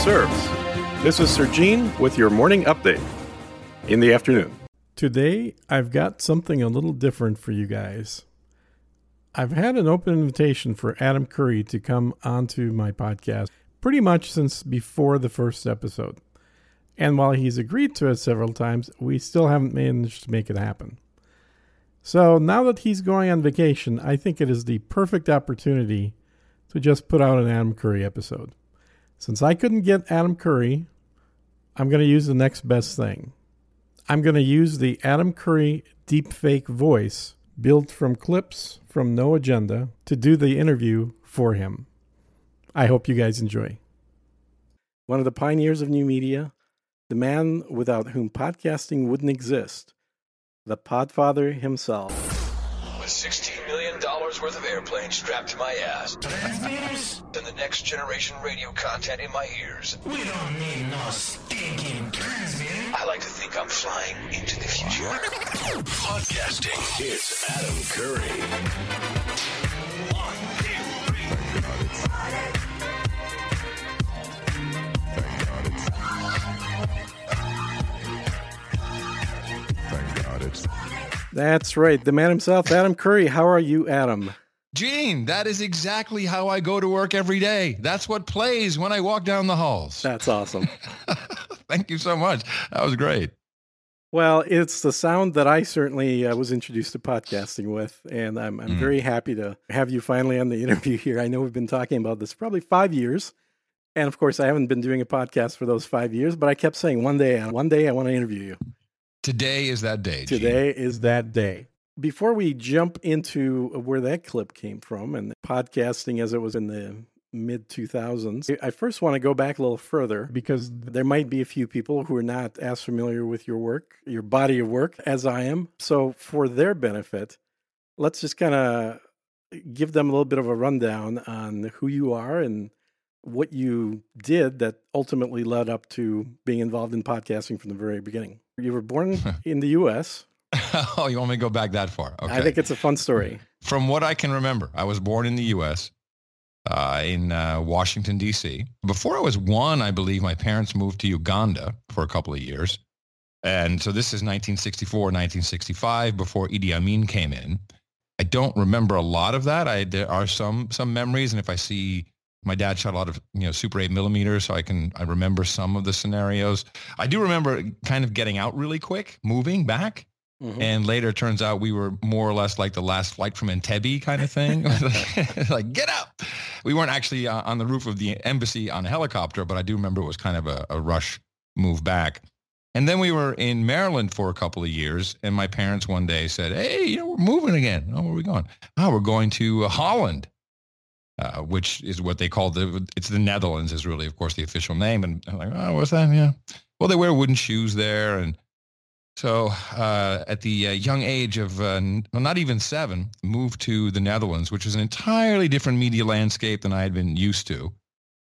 serves. This is Sir Gene with your morning update in the afternoon. Today, I've got something a little different for you guys. I've had an open invitation for Adam Curry to come onto my podcast pretty much since before the first episode. And while he's agreed to it several times, we still haven't managed to make it happen. So now that he's going on vacation, I think it is the perfect opportunity to just put out an Adam Curry episode. Since I couldn't get Adam Curry, I'm going to use the next best thing. I'm going to use the Adam Curry deepfake voice built from clips from No Agenda to do the interview for him. I hope you guys enjoy. One of the pioneers of new media, the man without whom podcasting wouldn't exist, the Podfather himself. With $16 million worth of airplanes strapped to my ass. Transmitters? And the next generation radio content in my ears. We don't need no stinking transmitter. I like to think I'm flying into the future. Podcasting. It's Adam Curry. One, two, three. Thank God it's. That's right, the man himself, Adam Curry. How are you, Adam? Gene, that is exactly how I go to work every day. That's what plays when I walk down the halls. That's awesome. Thank you so much. That was great. Well, it's the sound that I certainly uh, was introduced to podcasting with, and I'm, I'm Mm. very happy to have you finally on the interview here. I know we've been talking about this probably five years, and of course, I haven't been doing a podcast for those five years, but I kept saying one day, one day, I want to interview you. Today is that day. Gene. Today is that day. Before we jump into where that clip came from and podcasting as it was in the mid 2000s, I first want to go back a little further because there might be a few people who are not as familiar with your work, your body of work, as I am. So, for their benefit, let's just kind of give them a little bit of a rundown on who you are and what you did that ultimately led up to being involved in podcasting from the very beginning. You were born in the US. oh, you want me to go back that far? Okay. I think it's a fun story. From what I can remember, I was born in the U.S. Uh, in uh, Washington D.C. Before I was one, I believe my parents moved to Uganda for a couple of years, and so this is 1964, 1965, before Idi Amin came in. I don't remember a lot of that. I there are some some memories, and if I see my dad shot a lot of you know super eight millimeters, so I can I remember some of the scenarios. I do remember kind of getting out really quick, moving back. Mhm. And later, it turns out we were more or less like the last flight from Entebbe kind of thing. like, get up. We weren't actually uh, on the roof of the embassy on a helicopter, but I do remember it was kind of a, a rush move back. And then we were in Maryland for a couple of years, and my parents one day said, "Hey, you know, we're moving again. Oh, where are we going? Oh, we're going to uh, Holland, uh, which is what they call the. It's the Netherlands is really, of course, the official name. And I'm like, oh, what's that? Yeah. Well, they wear wooden shoes there, and so uh, at the uh, young age of uh, well, not even seven, moved to the Netherlands, which was an entirely different media landscape than I had been used to.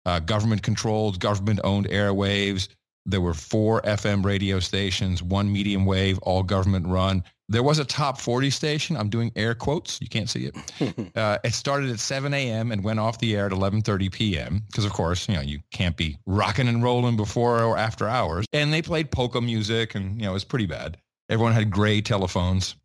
Uh, government controlled, government owned airwaves. There were four FM radio stations, one medium wave, all government run. There was a top 40 station. I'm doing air quotes. You can't see it. Uh, it started at 7 a.m. and went off the air at 11:30 p.m. Because of course, you know, you can't be rocking and rolling before or after hours. And they played polka music, and you know, it was pretty bad. Everyone had gray telephones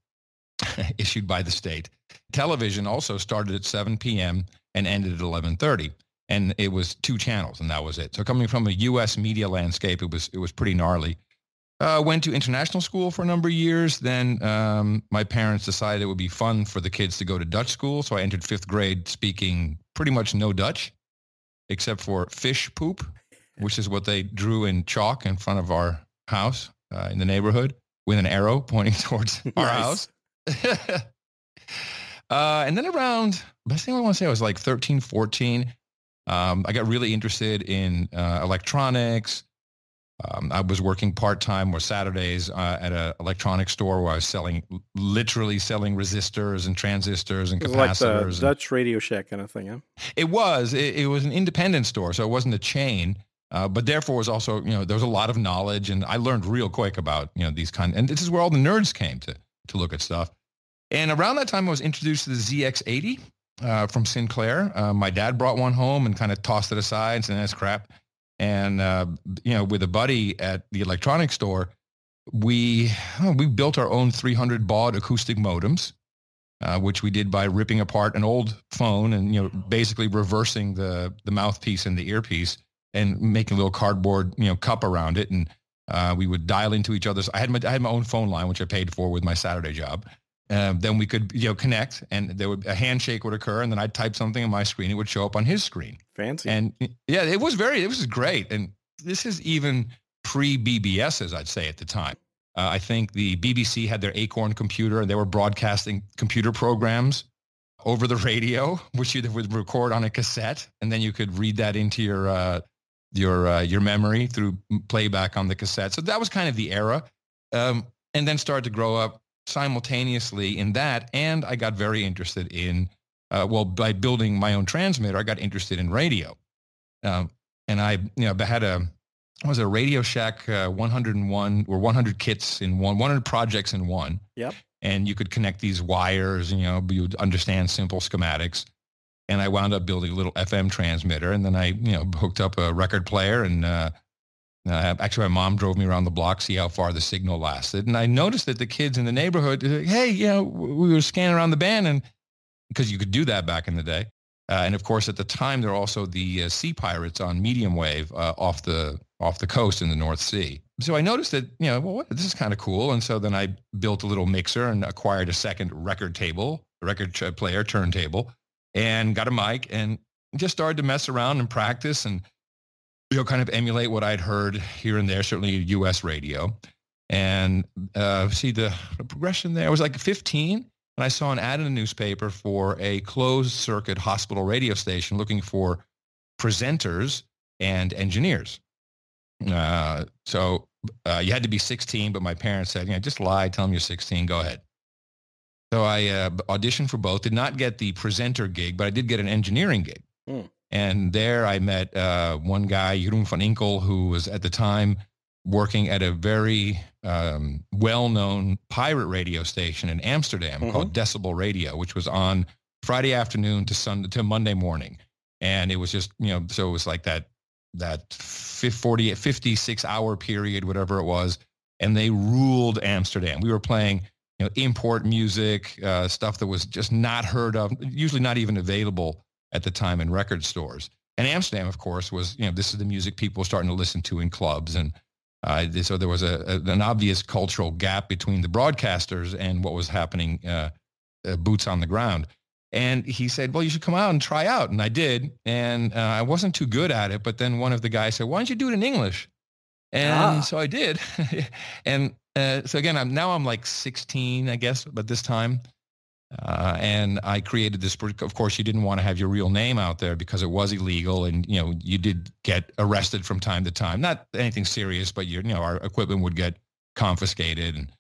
issued by the state. Television also started at 7 p.m. and ended at 11:30, and it was two channels, and that was it. So coming from a U.S. media landscape, it was it was pretty gnarly. Uh, went to international school for a number of years. Then um, my parents decided it would be fun for the kids to go to Dutch school. So I entered fifth grade speaking pretty much no Dutch, except for fish poop, which is what they drew in chalk in front of our house uh, in the neighborhood with an arrow pointing towards our house. uh, and then around, best thing I want to say, I was like 13, 14. Um, I got really interested in uh, electronics. Um, I was working part time or Saturdays uh, at an electronics store where I was selling, literally selling resistors and transistors and like capacitors. and- Dutch Radio Shack kind of thing, huh? it was. It, it was an independent store, so it wasn't a chain. Uh, but therefore was also, you know, there was a lot of knowledge, and I learned real quick about, you know, these kind. And this is where all the nerds came to to look at stuff. And around that time, I was introduced to the ZX80 uh, from Sinclair. Uh, my dad brought one home and kind of tossed it aside and said, "That's crap." And uh, you know, with a buddy at the electronics store, we we built our own 300 baud acoustic modems, uh, which we did by ripping apart an old phone and you know basically reversing the the mouthpiece and the earpiece and making a little cardboard you know cup around it and uh, we would dial into each other's. I had my I had my own phone line, which I paid for with my Saturday job. Uh, then we could you know connect, and there would a handshake would occur, and then I'd type something on my screen. It would show up on his screen. Fancy. And yeah, it was very it was great. And this is even pre BBS, as I'd say at the time. Uh, I think the BBC had their Acorn computer, and they were broadcasting computer programs over the radio, which you would record on a cassette, and then you could read that into your uh, your uh, your memory through playback on the cassette. So that was kind of the era, um, and then started to grow up simultaneously in that. And I got very interested in uh, well by building my own transmitter. I got interested in radio, um, and I you know had a was a Radio Shack uh, 101 or 100 kits in one, 100 projects in one. Yep. And you could connect these wires, and, you know, you would understand simple schematics and I wound up building a little FM transmitter, and then I, you know, hooked up a record player, and uh, uh, actually, my mom drove me around the block, see how far the signal lasted, and I noticed that the kids in the neighborhood, like, hey, you know, we were scanning around the band, and because you could do that back in the day, uh, and of course, at the time, there were also the uh, Sea Pirates on medium wave uh, off the off the coast in the North Sea. So I noticed that, you know, well, what, this is kind of cool, and so then I built a little mixer and acquired a second record table, record player turntable and got a mic and just started to mess around and practice and you know kind of emulate what I'd heard here and there, certainly U.S. radio. And uh, see the, the progression there. I was like 15 and I saw an ad in a newspaper for a closed circuit hospital radio station looking for presenters and engineers. Uh, so uh, you had to be 16, but my parents said, you know, just lie, tell them you're 16, go ahead. So I uh, auditioned for both. Did not get the presenter gig, but I did get an engineering gig. Mm. And there I met uh, one guy, Jeroen van Inkel, who was at the time working at a very um, well-known pirate radio station in Amsterdam mm-hmm. called Decibel Radio, which was on Friday afternoon to Sunday to Monday morning. And it was just, you know, so it was like that that 40, 56 hour period, whatever it was. And they ruled Amsterdam. We were playing you know, import music, uh, stuff that was just not heard of, usually not even available at the time in record stores. And Amsterdam, of course, was, you know, this is the music people were starting to listen to in clubs. And uh, so there was a, a, an obvious cultural gap between the broadcasters and what was happening uh, uh, boots on the ground. And he said, well, you should come out and try out. And I did. And uh, I wasn't too good at it. But then one of the guys said, why don't you do it in English? And ah. so I did. and uh, so again, I'm now I'm like 16, I guess, but this time, uh, and I created this. Of course, you didn't want to have your real name out there because it was illegal, and you know you did get arrested from time to time. Not anything serious, but you know our equipment would get confiscated, and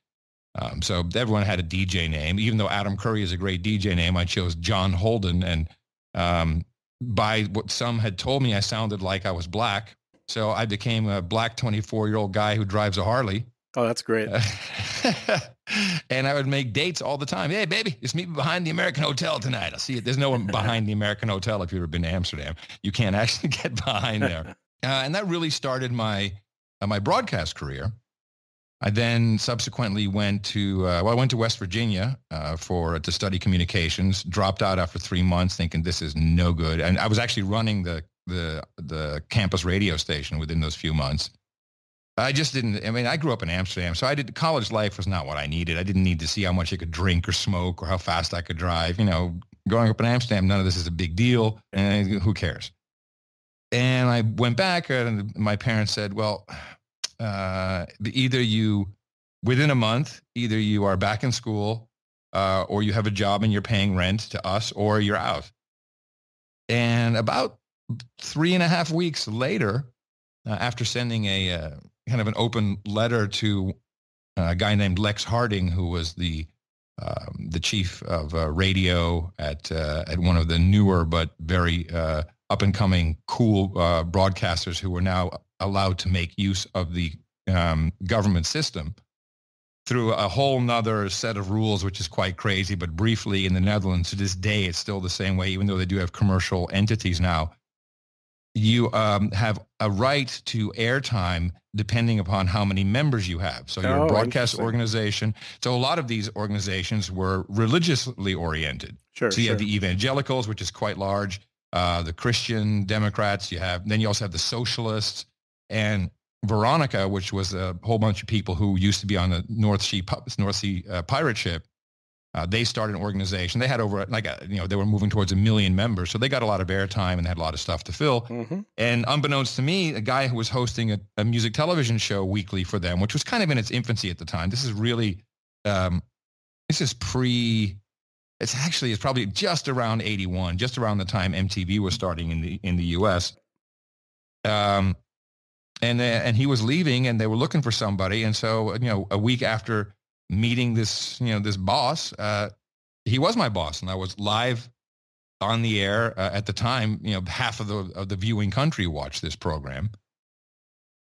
um, so everyone had a DJ name. Even though Adam Curry is a great DJ name, I chose John Holden, and um, by what some had told me, I sounded like I was black. So I became a black 24 year old guy who drives a Harley. Oh, that's great. and I would make dates all the time. Hey, baby, it's me behind the American Hotel tonight. I'll see it. There's no one behind the American Hotel if you've ever been to Amsterdam. You can't actually get behind there. Uh, and that really started my uh, my broadcast career. I then subsequently went to uh, well, I went to West Virginia uh, for to study communications. Dropped out after three months, thinking this is no good. And I was actually running the the the campus radio station within those few months. I just didn't. I mean, I grew up in Amsterdam, so I did. College life was not what I needed. I didn't need to see how much I could drink or smoke or how fast I could drive. You know, growing up in Amsterdam, none of this is a big deal, and who cares? And I went back, and my parents said, "Well, uh, either you, within a month, either you are back in school, uh, or you have a job and you're paying rent to us, or you're out." And about three and a half weeks later, uh, after sending a uh, kind of an open letter to a guy named Lex Harding, who was the um, the chief of uh, radio at uh, at one of the newer but very uh, up and coming cool uh, broadcasters who were now allowed to make use of the um, government system through a whole nother set of rules, which is quite crazy. But briefly, in the Netherlands, to this day, it's still the same way, even though they do have commercial entities now. you um, have a right to airtime depending upon how many members you have. So you're Oh, a broadcast organization. So a lot of these organizations were religiously oriented. Sure. So you sure. have the evangelicals, which is quite large, uh, the Christian Democrats. You have then you also have the socialists and Veronica, which was a whole bunch of people who used to be on the North Sea North Sea uh, pirate ship. Uh, they started an organization. They had over like a, you know they were moving towards a million members, so they got a lot of airtime and they had a lot of stuff to fill. hmm And unbeknownst to me, a guy who was hosting a, a music television show weekly for them, which was kind of in its infancy at the time. This is really, um, this is pre. It's actually it's probably just around eighty one, just around the time MTV was starting in the in the U.S. Um, and uh, and he was leaving, and they were looking for somebody, and so you know a week after meeting this you know this boss, uh, he was my boss, and I was live on the air uh, at the time. You know, half of the of the viewing country watched this program,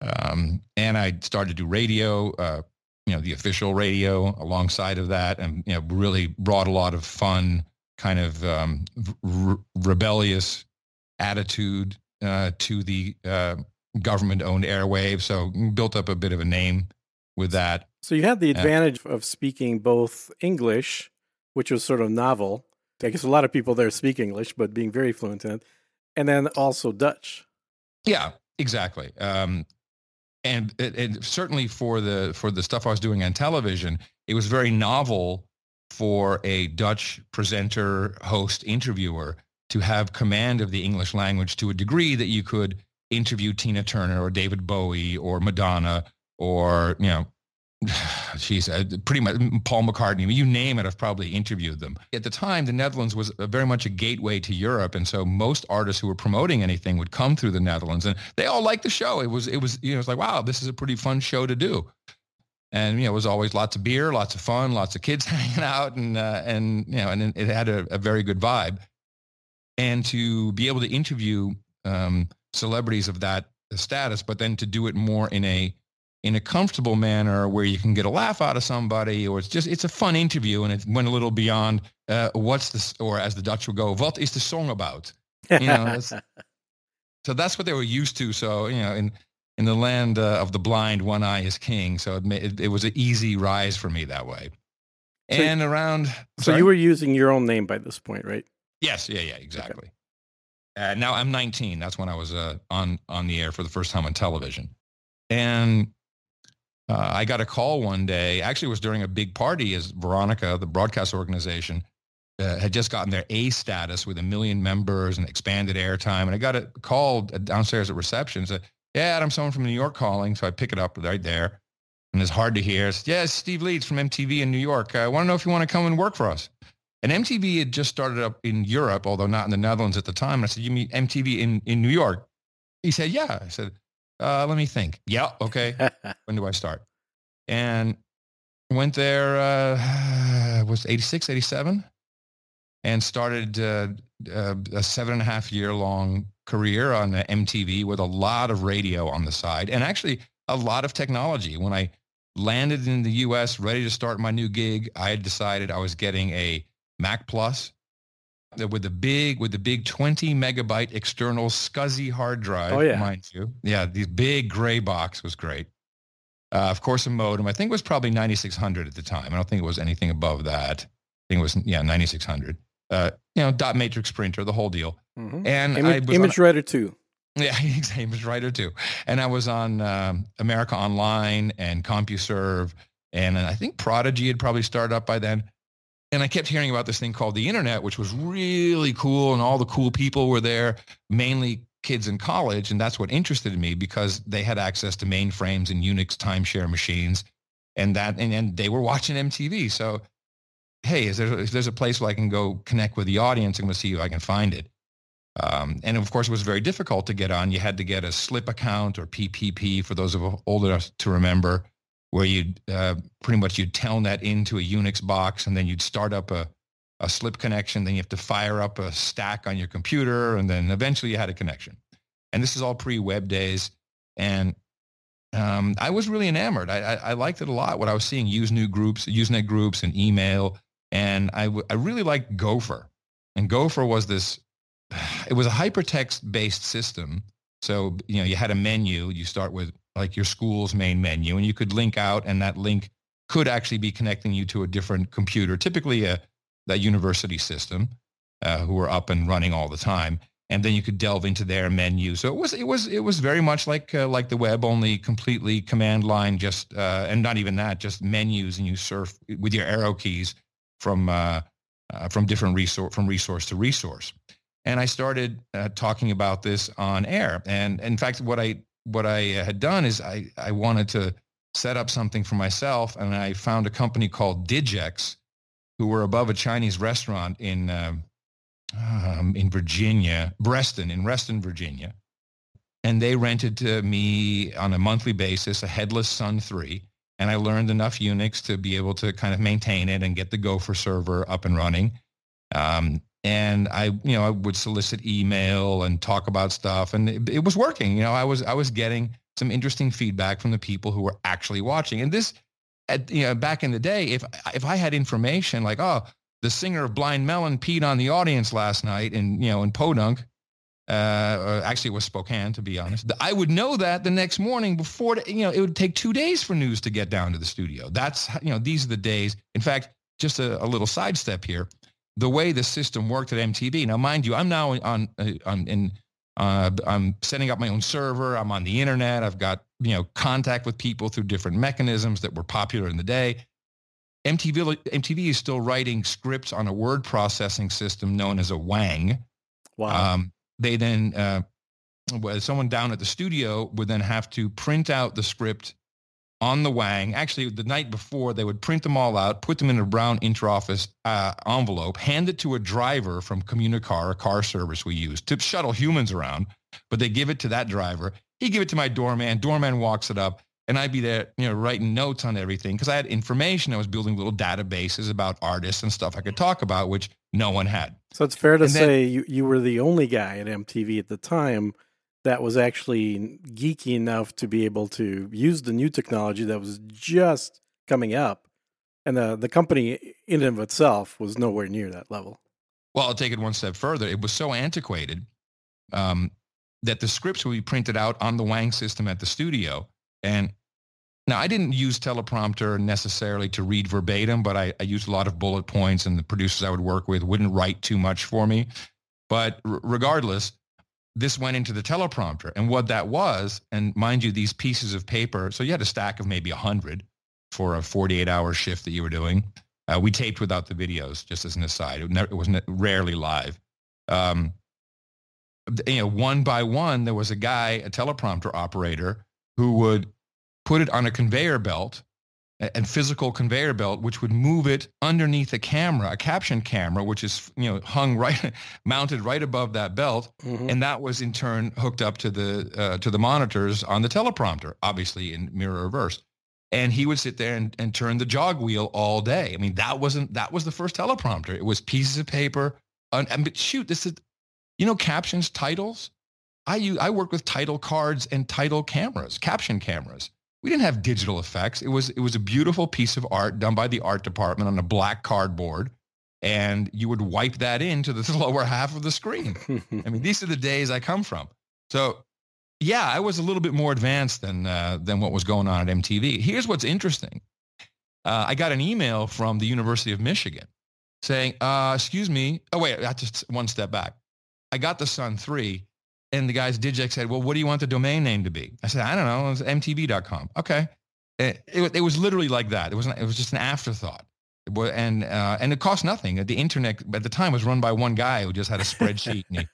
um, and I started to do radio. Uh, you know, the official radio alongside of that, and you know, really brought a lot of fun, kind of um, rebellious attitude uh, to the uh, government-owned airwaves. So built up a bit of a name with that. So you had the advantage of speaking both English, which was sort of novel. I guess a lot of people there speak English, but being very fluent in it, and then also Dutch. Yeah, exactly. Um, and it, certainly for the for the stuff I was doing on television, it was very novel for a Dutch presenter, host, interviewer to have command of the English language to a degree that you could interview Tina Turner or David Bowie or Madonna or you know She's uh, pretty much Paul McCartney. You name it, I've probably interviewed them. At the time, the Netherlands was uh, very much a gateway to Europe, and so most artists who were promoting anything would come through the Netherlands, and they all liked the show. It was, it was, you know, it's like, wow, this is a pretty fun show to do. And you know, it was always lots of beer, lots of fun, lots of kids hanging out, and uh, and you know, and it had a, a very good vibe. And to be able to interview um, celebrities of that status, but then to do it more in a in a comfortable manner where you can get a laugh out of somebody or it's just it's a fun interview and it went a little beyond uh, what's this or as the dutch would go what is the song about you know that's, so that's what they were used to so you know in in the land uh, of the blind one eye is king so it, it, it was an easy rise for me that way So- and around so sorry? you were using your own name by this point, right? Yes, yeah, yeah, exactly. Uh, now I'm 19. That's when I was uh, on on the air for the first time on television, and uh, I got a call one day. Actually, it was during a big party. As Veronica, the broadcast organization, uh, had just gotten their A status with a million members and expanded airtime, and I got a call downstairs at reception. Said, "Yeah, Adam, someone from New York calling." So I pick it up right there, and it's hard to hear. Yes, yeah, Steve Leeds from MTV in New York. I want to know if you want to come and work for us. And MTV had just started up in Europe, although not in the Netherlands at the time. And I said, you mean MTV in, in New York? He said, yeah. I said, uh, let me think. Yeah, okay. when do I start? And went there, uh, was 86, 87, and started uh, uh, a seven and a half year long career on the MTV with a lot of radio on the side and actually a lot of technology. When I landed in the US ready to start my new gig, I had decided I was getting a Mac Plus with the big with the big 20 megabyte external SCSI hard drive, Oh, yeah. mind you. Yeah, the big gray box was great. Uh, of course, a modem. I think it was probably 9600 at the time. I don't think it was anything above that. I think it was yeah 9600. Uh, you know, dot matrix printer, the whole deal. Mhm. And I Image, on- Writer too. yeah, Image Writer too. And I was on um, America Online and CompuServe, and I think Prodigy had probably started up by then. And I kept hearing about this thing called the internet, which was really cool, and all the cool people were there, mainly kids in college, and that's what interested me because they had access to mainframes and Unix timeshare machines, and that, and, and they were watching MTV. So, hey, is there if there's a place where I can go connect with the audience, I'm going to see if I can find it. Um, and of course, it was very difficult to get on. You had to get a slip account or PPP for those of us old enough to remember, where you'd uh, pretty much you'd telnet into a Unix box and then you'd start up a, a slip connection. Then you have to fire up a stack on your computer, and then eventually you had a connection. And this is all pre-web days, and um, I was really enamored. I, I, I liked it a lot. What I was seeing, use new groups, Usenet groups, and email, and I, w- I really liked Gopher. And Gopher was this it was a hypertext based system So, you know, you had a menu. You start with like your school's main menu and you could link out and that link could actually be connecting you to a different computer, typically a, that university system uh, who are up and running all the time. And then you could delve into their menu. So it was it was it was very much like uh, like the web, only completely command line, just uh, and not even that, just menus, and you surf with your arrow keys from uh, uh, from different resource from resource to resource. And I started uh, talking about this on air. And in fact, what I what I had done is I I wanted to set up something for myself, and I found a company called Digex, who were above a Chinese restaurant in um, um, in Virginia, Reston, in Reston, Virginia. And they rented to me on a monthly basis a headless Sun 3. And I learned enough Unix to be able to kind of maintain it and get the Gopher server up and running. Um, and I, you know, I would solicit email and talk about stuff, and it, it was working. You know, I was I was getting some interesting feedback from the people who were actually watching. And this, at, you know, back in the day, if if I had information like, oh, the singer of Blind Melon peed on the audience last night in, you know, in Podunk. Uh, actually, it was Spokane, to be honest. I would know that the next morning before, you know, it would take two days for news to get down to the studio. That's, you know, these are the days. In fact, just a, a little sidestep here. The way the system worked at MTV. Now, mind you, I'm now on, uh, on in, uh, I'm setting up my own server. I'm on the internet. I've got, you know, contact with people through different mechanisms that were popular in the day. MTV, MTV is still writing scripts on a word processing system known as a Wang. Wow. Um, they then, uh, someone down at the studio would then have to print out the script on the Wang. Actually, the night before, they would print them all out, put them in a brown interoffice uh, envelope, hand it to a driver from Communicar, a car service we use to shuttle humans around. But they give it to that driver. He give it to my doorman. Doorman walks it up and I'd be there, you know, writing notes on everything because I had information. I was building little databases about artists and stuff I could talk about, which no one had. So it's fair to And then- say you, you were the only guy at MTV at the time that was actually geeky enough to be able to use the new technology that was just coming up. And the, the company in and of itself was nowhere near that level. Well, I'll take it one step further. It was so antiquated um, that the scripts would be printed out on the Wang system at the studio. And now I didn't use teleprompter necessarily to read verbatim, but I, I used a lot of bullet points and the producers I would work with wouldn't write too much for me. But r- regardless, this went into the teleprompter. And what that was, and mind you, these pieces of paper, so you had a stack of maybe 100 for a 48 hour shift that you were doing. Uh, we taped without the videos, just as an aside. It, never, it was ne- rarely live. Um, you know, one by one, there was a guy, a teleprompter operator, who would put it on a conveyor belt, a, a physical conveyor belt, which would move it underneath a camera, a caption camera, which is you know hung right, mounted right above that belt, Mhm. and that was in turn hooked up to the uh, to the monitors on the teleprompter, obviously in mirror reverse. And he would sit there and, and turn the jog wheel all day. I mean, that wasn't that was the first teleprompter. It was pieces of paper. And, and but shoot, this is you know captions, titles. I use, I worked with title cards and title cameras, caption cameras. We didn't have digital effects. It was it was a beautiful piece of art done by the art department on a black cardboard, and you would wipe that into the lower half of the screen. I mean, these are the days I come from. So, yeah, I was a little bit more advanced than uh, than what was going on at MTV. Here's what's interesting. Uh, I got an email from the University of Michigan saying, uh, "Excuse me." Oh wait, that's just one step back. I got the Sun Three, and the guys Digex said, "Well, what do you want the domain name to be?" I said, "I don't know. It's MTV.com." Okay, it, it, it was literally like that. It was it was just an afterthought. It and uh, and it cost nothing. The internet at the time was run by one guy who just had a spreadsheet. and, he,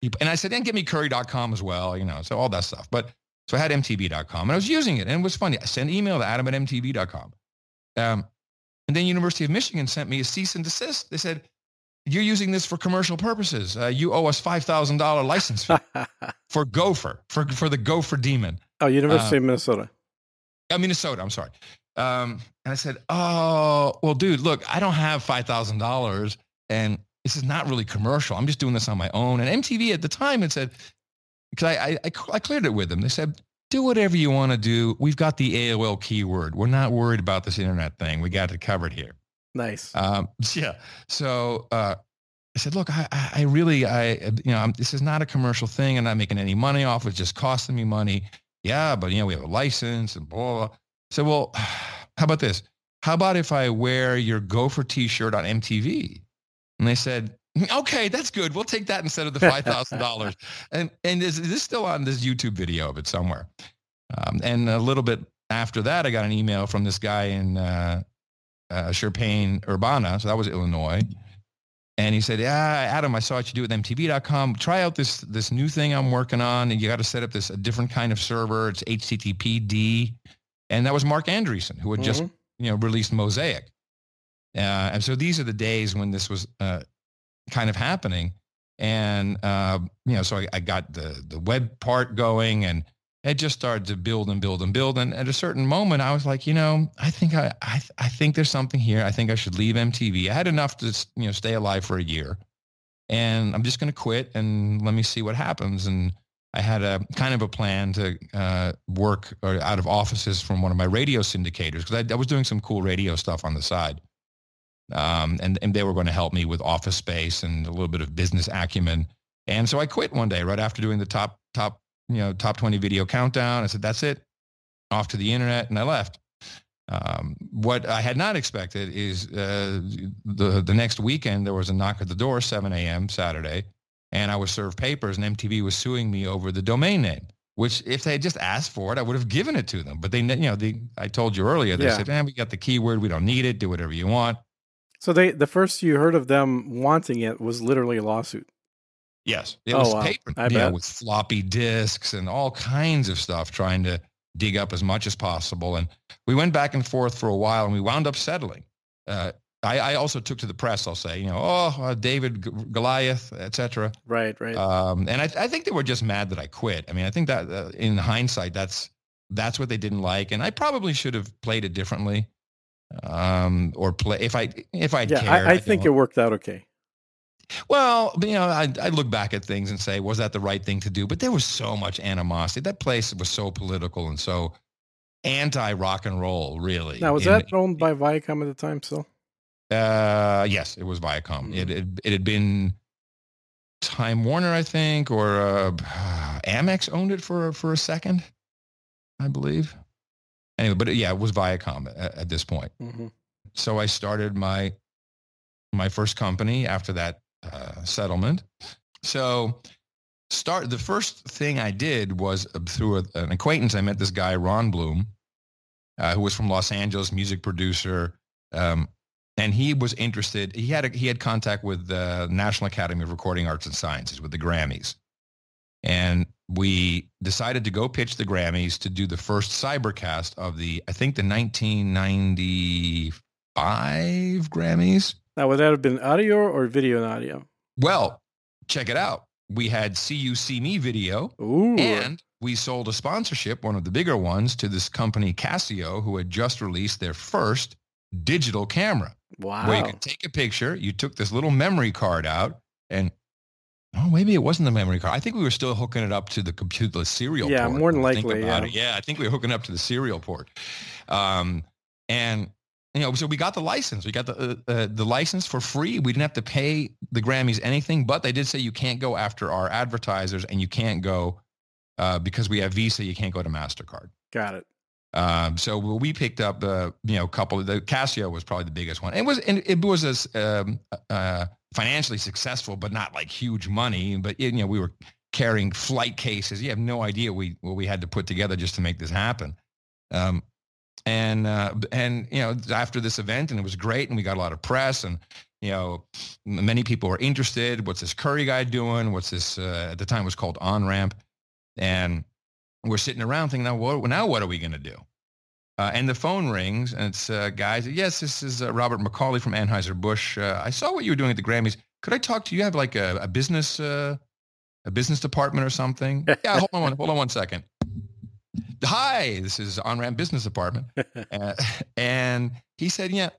he, and I said, and get me curry.com as well, you know, so all that stuff. But so I had mtv.com and I was using it and it was funny. I sent an email to adam at mtv.com. Um, and then University of Michigan sent me a cease and desist. They said, you're using this for commercial purposes. Uh, you owe us $5,000 license fee for Gopher, for, for the Gopher daemon. oh, University Uh, of Minnesota. Uh, Minnesota, I'm sorry. Um, and I said, oh, well, dude, look, I don't have $5,000 and this is not really commercial. I'm just doing this on my own. And MTV at the time had said, because I, I, I, I cleared it with them. They said, do whatever you want to do. We've got the AOL keyword. We're not worried about this internet thing. We got it covered here. Nice. Um, yeah. So, uh, I said, look, I, I really, I, you know, I'm, this is not a commercial thing. I'm not making any money off. It's just costing me money. Yeah, but you know, we have a license and blah, blah. said, well, how about this? How about if I wear your Gopher t-shirt on MTV? And they said, okay, that's good. We'll take that instead of the $5,000. and, and is, is this still on this YouTube video of it somewhere? Um, and a little bit after that, I got an email from this guy in uh, uh, Champaign, Urbana. So that was Illinois. And he said, yeah, Adam, I saw what you do with MTV.com. Try out this this new thing I'm working on. And you got to set up this a different kind of server. It's HTTPD. And that was Marc Andreessen, who had mm-hmm. just you know released Mosaic. Uh, and so these are the days when this was uh, kind of happening. And, uh, you know, so I, I, got the, the web part going and it just started to build and build and build. And at a certain moment, I was like, you know, I think I, I, I think there's something here. I think I should leave MTV. I had enough to, you know, stay alive for a year and I'm just going to quit and let me see what happens. And I had a kind of a plan to uh, work uh, out of offices from one of my radio syndicators because I, I, was doing some cool radio stuff on the side. Um, and, and they were going to help me with office space and a little bit of business acumen. And so I quit one day right after doing the top, top you know, top 20 video countdown. I said, that's it, off to the internet, and I left. Um, what I had not expected is uh, the the next weekend there was a knock at the door, 7 a.m. Saturday, and I was served papers, and MTV was suing me over the domain name. Which, if they had just asked for it, I would have given it to them. But they, you know, they, I told you earlier, they yeah. said, "Man, we got the keyword. We don't need it. Do whatever you want." So they, the first you heard of them wanting it was literally a lawsuit. Yes, it oh, was wow. paper, I yeah, with floppy disks and all kinds of stuff, trying to dig up as much as possible. And we went back and forth for a while, and we wound up settling. Uh, I, I, also took to the press. I'll say, you know, oh, uh, David G- Goliath, etc. Right, right. Um, and I, I, think they were just mad that I quit. I mean, I think that uh, in hindsight, that's that's what they didn't like, and I probably should have played it differently, um, or play if I if I yeah, cared. I, I think it worked out okay. Well, you know, I, I look back at things and say, was that the right thing to do? But there was so much animosity. That place was so political and so anti rock and roll, really. Now, was in, that owned by Viacom at the time still? Uh, yes, it was Viacom. Mm-hmm. It, it, it had been Time Warner, I think, or uh, Amex owned it for for a second, I believe. Anyway, but yeah, it was Viacom at, at this point. Mm-hmm. So I started my my first company after that uh, settlement. So start the first thing I did was uh, through a, an acquaintance. I met this guy Ron Bloom, uh, who was from Los Angeles, music producer, um, and he was interested. He had a, he had contact with the National Academy of Recording Arts and Sciences with the Grammys, and we decided to go pitch the Grammys to do the first cybercast of the I think the 1995 Grammys. Now, would that have been audio or video and audio? Well, check it out. We had CU-SeeMe video, Ooh. and we sold a sponsorship, one of the bigger ones, to this company Casio, who had just released their first digital camera. Wow. Where you could take a picture, you took this little memory card out, and oh, maybe it wasn't the memory card. I think we were still hooking it up to the computer, the serial yeah, port. more than likely. Yeah. yeah, I think we were hooking up to the serial port. Um, and you know, so we got the license. We got the uh, uh, the license for free. We didn't have to pay the Grammys anything, but they did say you can't go after our advertisers, and you can't go uh, because we have Visa. You can't go to Mastercard. Got it. Um, so we picked up, uh, you know, a couple of the Casio was probably the biggest one. It was and it was as um, uh, financially successful, but not like huge money. But you know, we were carrying flight cases. You have no idea we what we had to put together just to make this happen. Um, and uh, and you know after this event and it was great and we got a lot of press and you know many people were interested. What's this curry guy doing? What's this uh, at the time was called on ramp and we're sitting around thinking now what now what are we going to do? Uh, and the phone rings and it's uh, guys yes this is uh, robert mccauley from anheuser-busch. Uh, i saw what you were doing at the grammys. Could i talk to you, you have like a, a business a business department or something? Yeah hold on hold on one second hi, this is on-ramp business department. uh, and he said, yeah,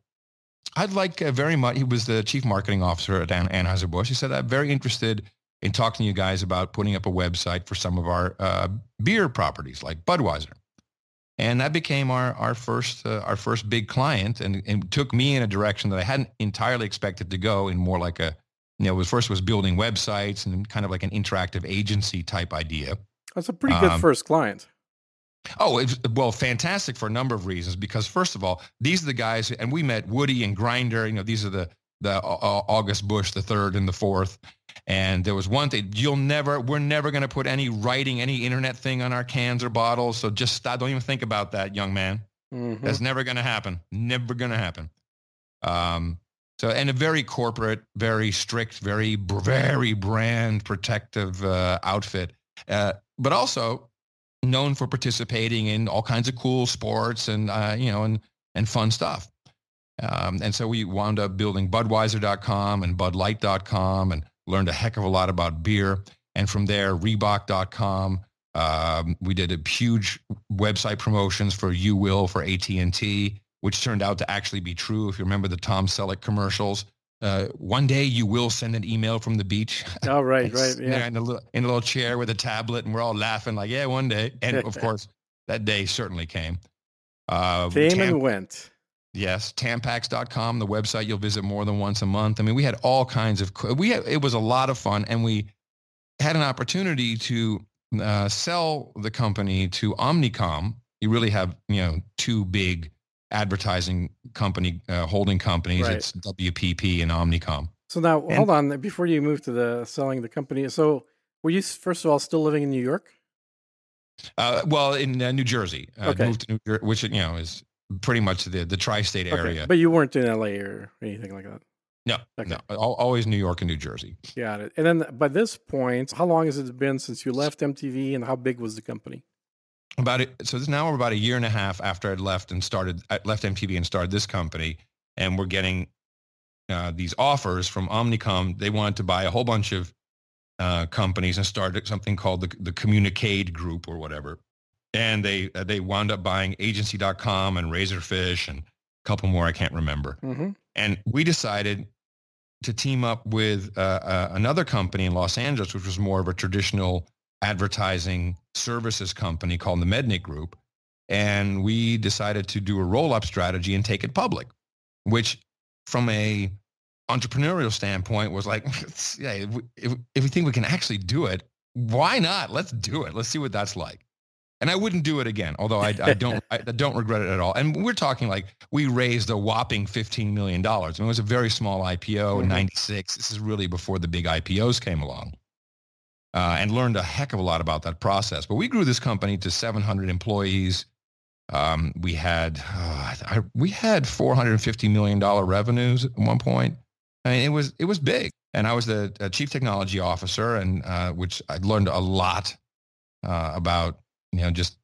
I'd like uh, very much, he was the chief marketing officer at Anheuser-Busch. He said, I'm very interested in talking to you guys about putting up a website for some of our uh, beer properties like Budweiser. And that became our, our first uh, our first big client and, and took me in a direction that I hadn't entirely expected to go in more like a you know, it was first was building websites and kind of like an interactive agency type idea. That's a pretty good Um, first client. Oh, it's, well, fantastic for a number of reasons. Because first of all, these are the guys, and we met Woody and Grinder. You know, these are the the uh, August Busch, the third and the fourth. And there was one thing: you'll never, we're never going to put any writing, any internet thing on our cans or bottles. So just stop. Don't even think about that, young man. Mhm. That's never going to happen. Never going to happen. Um, so, and a very corporate, very strict, very, very brand protective uh, outfit, uh, but also known for participating in all kinds of cool sports and, uh, you know, and, and fun stuff. Um, and so we wound up building Budweiser.com and BudLight.com and learned a heck of a lot about beer. And from there, Reebok.com. Um, we did a huge website promotions for You Will for AT&T, which turned out to actually be true. If you remember the Tom Selleck commercials, uh, one day you will send an email from the beach. Oh, right, right. Yeah. in a, little, in a little chair with a tablet, and we're all laughing like, yeah, one day. And of course, that day certainly came. Uh, Came Tam- and went. Yes, tampax.com, the website you'll visit more than once a month. I mean, we had all kinds of, we had, it was a lot of fun and we had an opportunity to uh, sell the company to Omnicom. You really have, you know, two big advertising company, uh, holding companies. Right. It's WPP and Omnicom. So now, And- hold on. Before you move to the selling the company, so were you first of all still living in New York? Uh, well, in uh, New Jersey, uh, Okay. moved to New Jersey, which, you know, is pretty much the, the tri-state Okay, area. but you weren't in LA or anything like that. no, okay. no, always New York and New Jersey. Got it. And then by this point, how long has it been since you left MTV, and how big was the company? About it. So this now we're about a year and a half after I'd left and started, I left MTV and started this company, and we're getting uh, these offers from Omnicom. They wanted to buy a whole bunch of uh, companies and started something called the the Communicade Group or whatever. And they uh, they wound up buying Agency.com and Razorfish and a couple more I can't remember. Mm-hmm. And we decided to team up with uh, uh, another company in Los Angeles, which was more of a traditional advertising services company called the Mednick Group. And we decided to do a roll-up strategy and take it public, which from a entrepreneurial standpoint was like, yeah, if we, if, if we think we can actually do it, why not? Let's do it. Let's see what that's like. And I wouldn't do it again, although I, I don't I don't regret it at all. And we're talking like we raised a whopping $15 million. I mean, it was a very small IPO in Mhm. 96. This is really before the big IPOs came along. Uh, and learned a heck of a lot about that process. But we grew this company to 700 employees. Um, we had uh, I, we had 450 million dollar revenues at one point. I mean, it was it was big. And I was the uh, chief technology officer, and uh, which I learned a lot uh, about you know just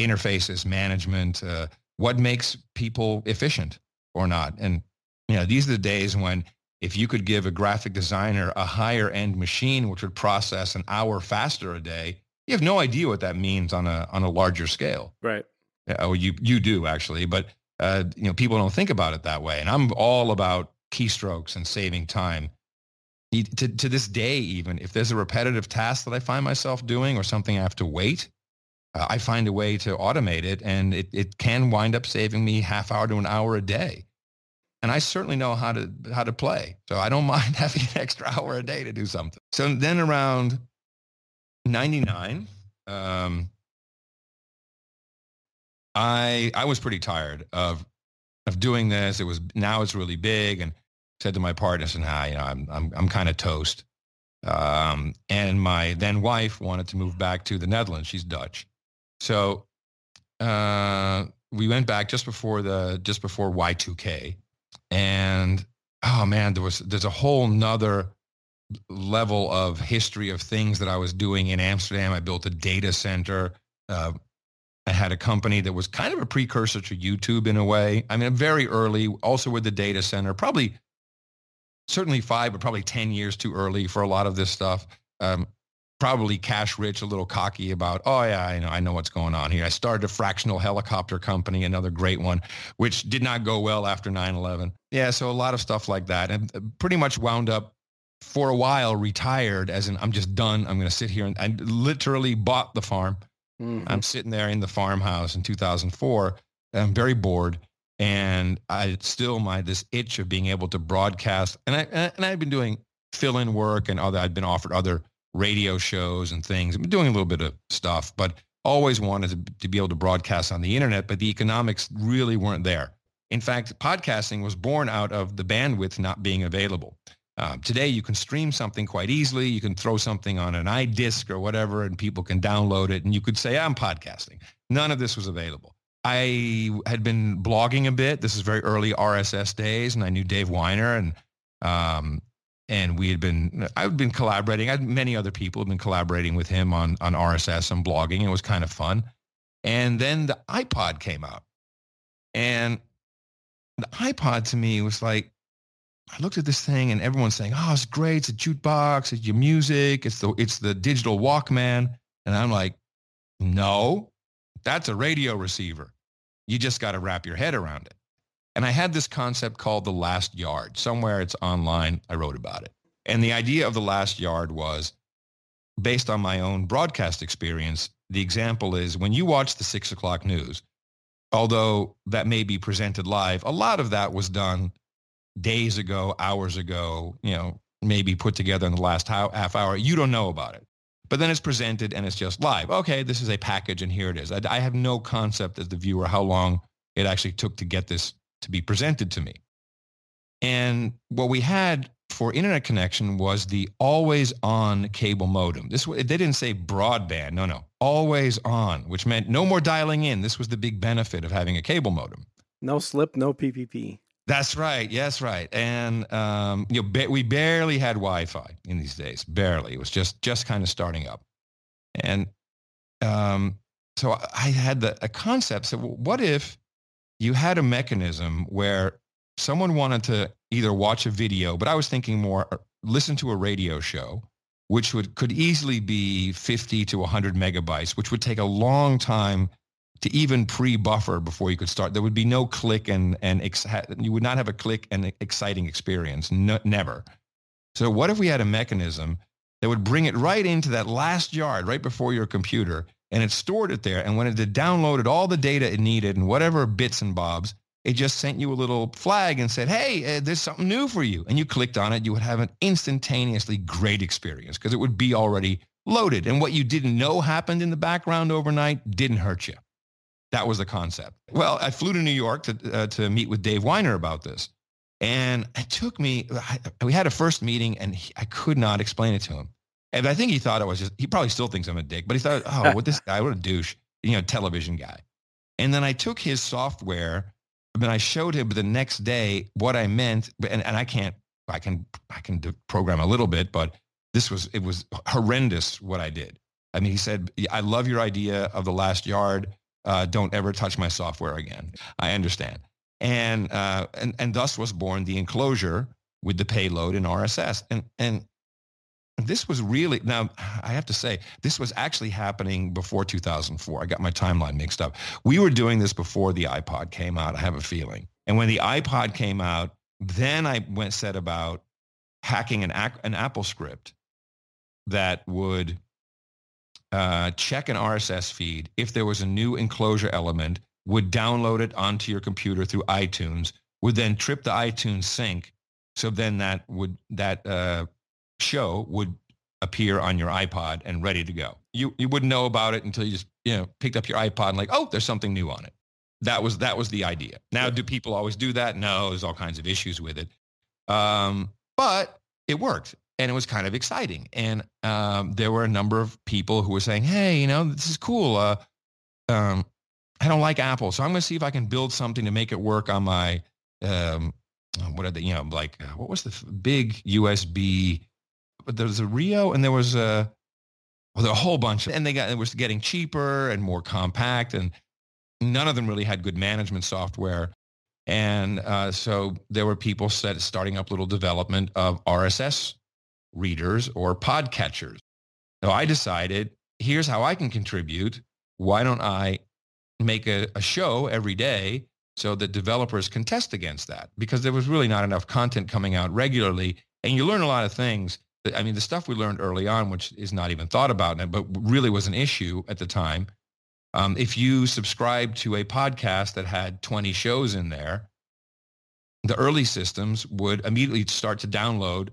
interfaces, management, uh, what makes people efficient or not. And you know, these are the days when if you could give a graphic designer a higher end machine which would process an hour faster a day, you have no idea what that means on a on a larger scale. Right. Yeah, Oh, you you do actually, but uh, you know people don't think about it that way. And I'm all about keystrokes and saving time. To to this day, even if there's a repetitive task that I find myself doing or something I have to wait, uh, I find a way to automate it, and it it can wind up saving me half hour to an hour a day. And I certainly know how to how to play, so I don't mind having an extra hour a day to do something. So then around '99. Um, I I was pretty tired of of doing this. It was now it's really big, and said to my partner, "said, nah, you know, I'm I'm I'm kind of toast." Um, and my then wife wanted to move back to the Netherlands. She's Dutch, so uh, we went back just before the just before Y2K, and oh man, there was there's a whole nother level of history of things that I was doing in Amsterdam. I built a data center. Uh, I had a company that was kind of a precursor to YouTube in a way. I mean, very early, also with the data center, probably certainly five, but probably 10 years too early for a lot of this stuff. Um, probably cash rich, a little cocky about, oh yeah, I know, I know what's going on here. I started a fractional helicopter company, another great one, which did not go well after 9-11. Yeah, so a lot of stuff like that. And uh, pretty much wound up for a while retired as in, I'm just done. I'm going to sit here and I literally bought the farm. Mhm. I'm sitting there in the farmhouse in 2004. And I'm very bored, and I still my this itch of being able to broadcast. And I and I've been doing fill-in work and other. I've been offered other radio shows and things. I've been doing a little bit of stuff, but always wanted to, be able to broadcast on the internet. But the economics really weren't there. In fact, podcasting was born out of the bandwidth not being available. Uh, today, you can stream something quite easily. You can throw something on an iDisk or whatever, and people can download it, and you could say, I'm podcasting. None of this was available. I had been blogging a bit. This is very early RSS days, and I knew Dave Winer, and um, and we had been I'd been collaborating. I many other people had been collaborating with him on on RSS and blogging. It was kind of fun. And then the iPod came out, and the iPod to me was like I looked at this thing and everyone's saying, "Oh, it's great! It's a jukebox. It's your music. It's the it's the digital Walkman." And I'm like, "No, that's a radio receiver. You just got to wrap your head around it." And I had this concept called the last yard. Somewhere it's online. I wrote about it. And the idea of the last yard was based on my own broadcast experience. The example is when you watch the six o'clock news, although that may be presented live, a lot of that was done days ago, hours ago, you know, maybe put together in the last half hour. You don't know about it. But then it's presented and it's just live. Okay, this is a package and here it is. I, I have no concept as the viewer how long it actually took to get this to be presented to me. And what we had for internet connection was the always on cable modem. This they didn't say broadband. No, no. Always on, which meant no more dialing in. This was the big benefit of having a cable modem. No slip, no PPP. That's right. Yes, right. And um, you know, ba- we barely had Wi-Fi in these days. Barely. It was just just kind of starting up. And um, so I had the a concept. So what if you had a mechanism where someone wanted to either watch a video, but I was thinking more uh, listen to a radio show, which would could easily be 50 to 100 megabytes, which would take a long time to even pre-buffer before you could start. There would be no click and and ex- you would not have a click and exciting experience. Never. So what if we had a mechanism that would bring it right into that last yard right before your computer and it stored it there. And when it downloaded all the data it needed and whatever bits and bobs, it just sent you a little flag and said, hey, uh, there's something new for you. And you clicked on it, you would have an instantaneously great experience because it would be already loaded. And what you didn't know happened in the background overnight didn't hurt you. That was the concept. Well, I flew to New York to, uh, to meet with Dave Winer about this. And it took me, I, we had a first meeting and he, I could not explain it to him. And I think he thought it was just, he probably still thinks I'm a dick, but he thought, oh, what this guy, what a douche, you know, television guy. And then I took his software and I showed him the next day what I meant. And, and I can't, I can, I can program a little bit, but this was, it was horrendous what I did. I mean, he said, I love your idea of the last yard. Uh, don't ever touch my software again. I understand. And, uh, and, and thus was born the enclosure with the payload in RSS. And, and this was really now i have to say this was actually happening before 2004 i got my timeline mixed up. We were doing this before the ipod came out i have a feeling. And when the ipod came out then i went set about hacking an, an apple script that would uh, check an rss feed if there was a new enclosure element would download it onto your computer through itunes would then trip the itunes sync so then that would that uh, show would appear on your iPod and ready to go. You you wouldn't know about it until you just you know picked up your iPod and like oh there's something new on it. That was that was the idea. Now do people always do that? No, there's all kinds of issues with it. Um, but it worked and it was kind of exciting. And um, there were a number of people who were saying, hey, you know this is cool. Uh, um, I don't like Apple, so I'm going to see if I can build something to make it work on my um, what are they? You know, like uh, what was the big USB but there was a Rio and there was a well, there were a whole bunch, and they got it was getting cheaper and more compact, and none of them really had good management software. And uh, so there were people set, starting up little development of RSS readers or podcatchers. So I decided, here's how I can contribute. Why don't I make a, a show every day so that developers can test against that? Because there was really not enough content coming out regularly. And you learn a lot of things I mean, the stuff we learned early on, which is not even thought about, but really was an issue at the time. Um, if you subscribe to a podcast that had 20 shows in there, the early systems would immediately start to download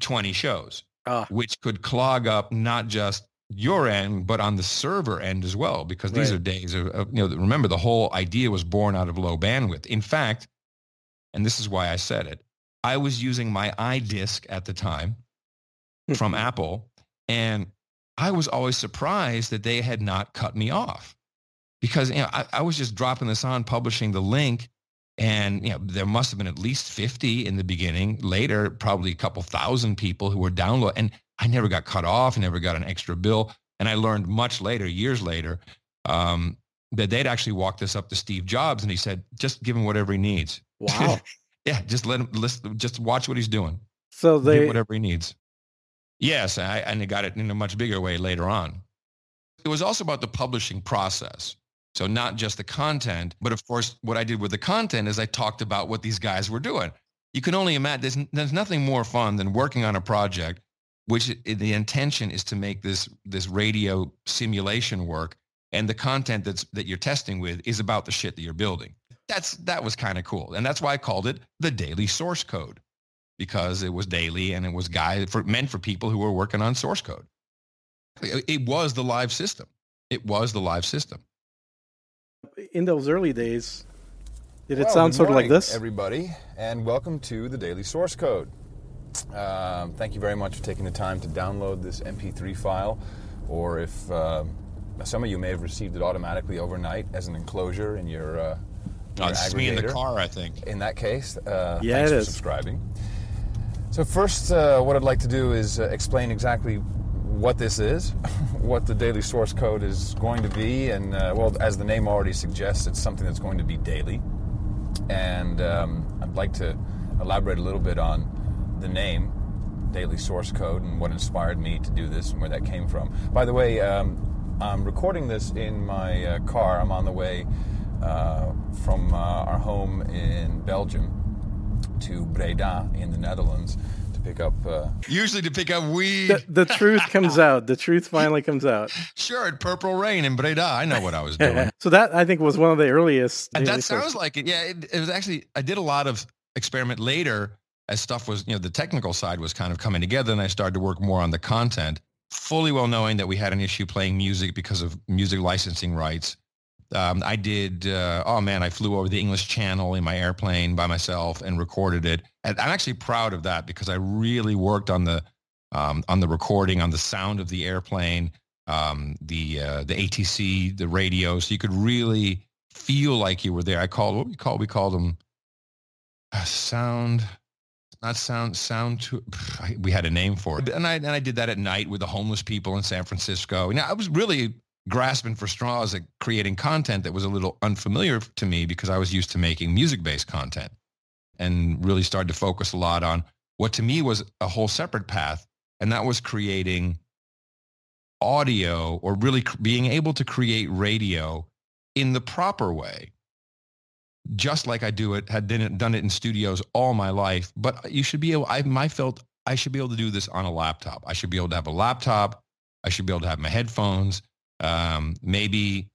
20 shows, Ah. which could clog up not just your end, but on the server end as well, because these Right. are days of, of, you know, remember the whole idea was born out of low bandwidth. In fact, and this is why I said it, I was using my iDisk at the time from Apple, and I was always surprised that they had not cut me off because you know I, I was just dropping this on, publishing the link, and you know there must have been at least fifty in the beginning. Later, probably a couple thousand people who were download, and I never got cut off, never got an extra bill, and I learned much later, years later, um, that they'd actually walked this up to Steve Jobs, and he said, "Just give him whatever he needs." Wow. Yeah, just let him just watch what he's doing. So they whatever he needs. Yes, I, and I got it in a much bigger way later on. It was also about the publishing process. So not just the content, but of course, what I did with the content is I talked about what these guys were doing. You can only imagine there's, there's nothing more fun than working on a project, which the intention is to make this this radio simulation work, and the content that's that you're testing with is about the shit that you're building. That's that was kind of cool, and that's why I called it the daily source code because it was daily and it was guide for meant for people who were working on source code. It, it was the live system. It was the live system. in those early days, did it Well, sound good sort of like this? Everybody, and welcome to the Daily Source Code. Um, thank you very much for taking the time to download this MP3 file, or if um some of you may have received it automatically overnight as an enclosure in your, uh, Oh, your this me in the car, I think. In that case, uh, Yeah, thanks it for is. subscribing. So first, uh, what I'd like to do is uh, explain exactly what this is, what the daily source code is going to be, and uh, well, as the name already suggests, it's something that's going to be daily. And um, I'd like to elaborate a little bit on the name, Daily Source Code, and what inspired me to do this and where that came from. By the way, um, I'm recording this in my uh, car. I'm on the way uh, from uh, our home in Belgium to Breda in the Netherlands to pick up. Uh, Usually to pick up weed. The, the truth comes out. The truth finally comes out. sure, at Purple Rain in Breda. I know what I was doing. so that I think was one of the earliest. And that sounds sources. like it. Yeah, it, it was actually, I did a lot of experiment later as stuff was, you know, the technical side was kind of coming together and I started to work more on the content, fully well knowing that we had an issue playing music because of music licensing rights. Um, I did, uh, oh man, I flew over the English Channel in my airplane by myself and recorded it. And I'm actually proud of that because I really worked on the, um, on the recording, on the sound of the airplane, um, the, uh, the ATC, the radio. So you could really feel like you were there. I called, what we called, we called them uh, sound, not sound, sound to, we had a name for it. And I, and I did that at night with the homeless people in San Francisco. Now I was really grasping for straws at creating content that was a little unfamiliar to me because I was used to making music-based content and really started to focus a lot on what to me was a whole separate path. And that was creating audio or really being able to create radio in the proper way just like I do it, had done it, done it in studios all my life. But you should be able, I, I felt I should be able to do this on a laptop. I should be able to have a laptop. I should be able to have my headphones, um, maybe,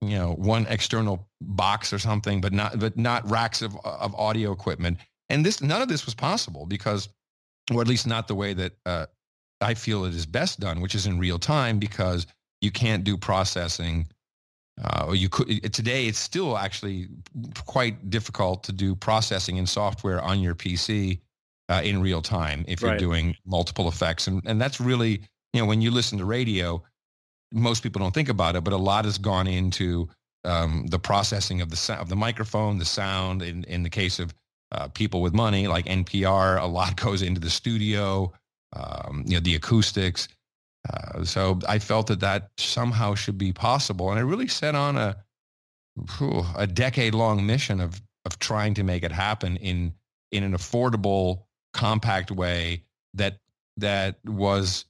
you know, one external box or something, but not, but not racks of, of audio equipment. And this, none of this was possible because, or at least not the way that uh, I feel it is best done, which is in real time because you can't do processing uh, or you could today it's still actually quite difficult to do processing in software on your PC uh, in real time if you're Right. doing multiple effects and and that's really you know when you listen to radio most people don't think about it but a lot has gone into um, the processing of the of the microphone the sound in in the case of uh, people with money like NPR a lot goes into the studio um, you know the acoustics. Uh, so I felt that that somehow should be possible, and I really set on a whew, a decade long mission of of trying to make it happen in in an affordable, compact way that that was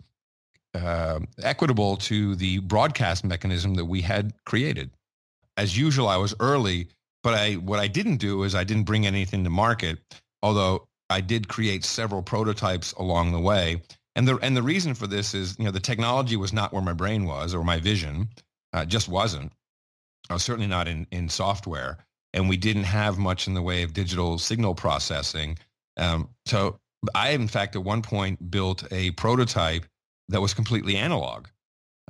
uh, equitable to the broadcast mechanism that we had created. As usual, I was early, but I what I didn't do is I didn't bring anything to market, although I did create several prototypes along the way. And the and the reason for this is, you know, the technology was not where my brain was or my vision, uh, just wasn't. I was certainly not in in software, and we didn't have much in the way of digital signal processing. Um, so I, in fact, at one point built a prototype that was completely analog.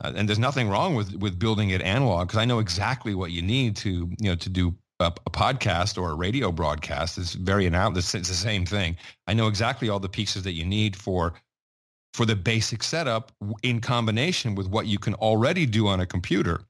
Uh, and there's nothing wrong with, with building it analog because I know exactly what you need to, you know, to do a, a podcast or a radio broadcast. It's very analogous. It's the same thing. I know exactly all the pieces that you need for for the basic setup in combination with what you can already do on a computer.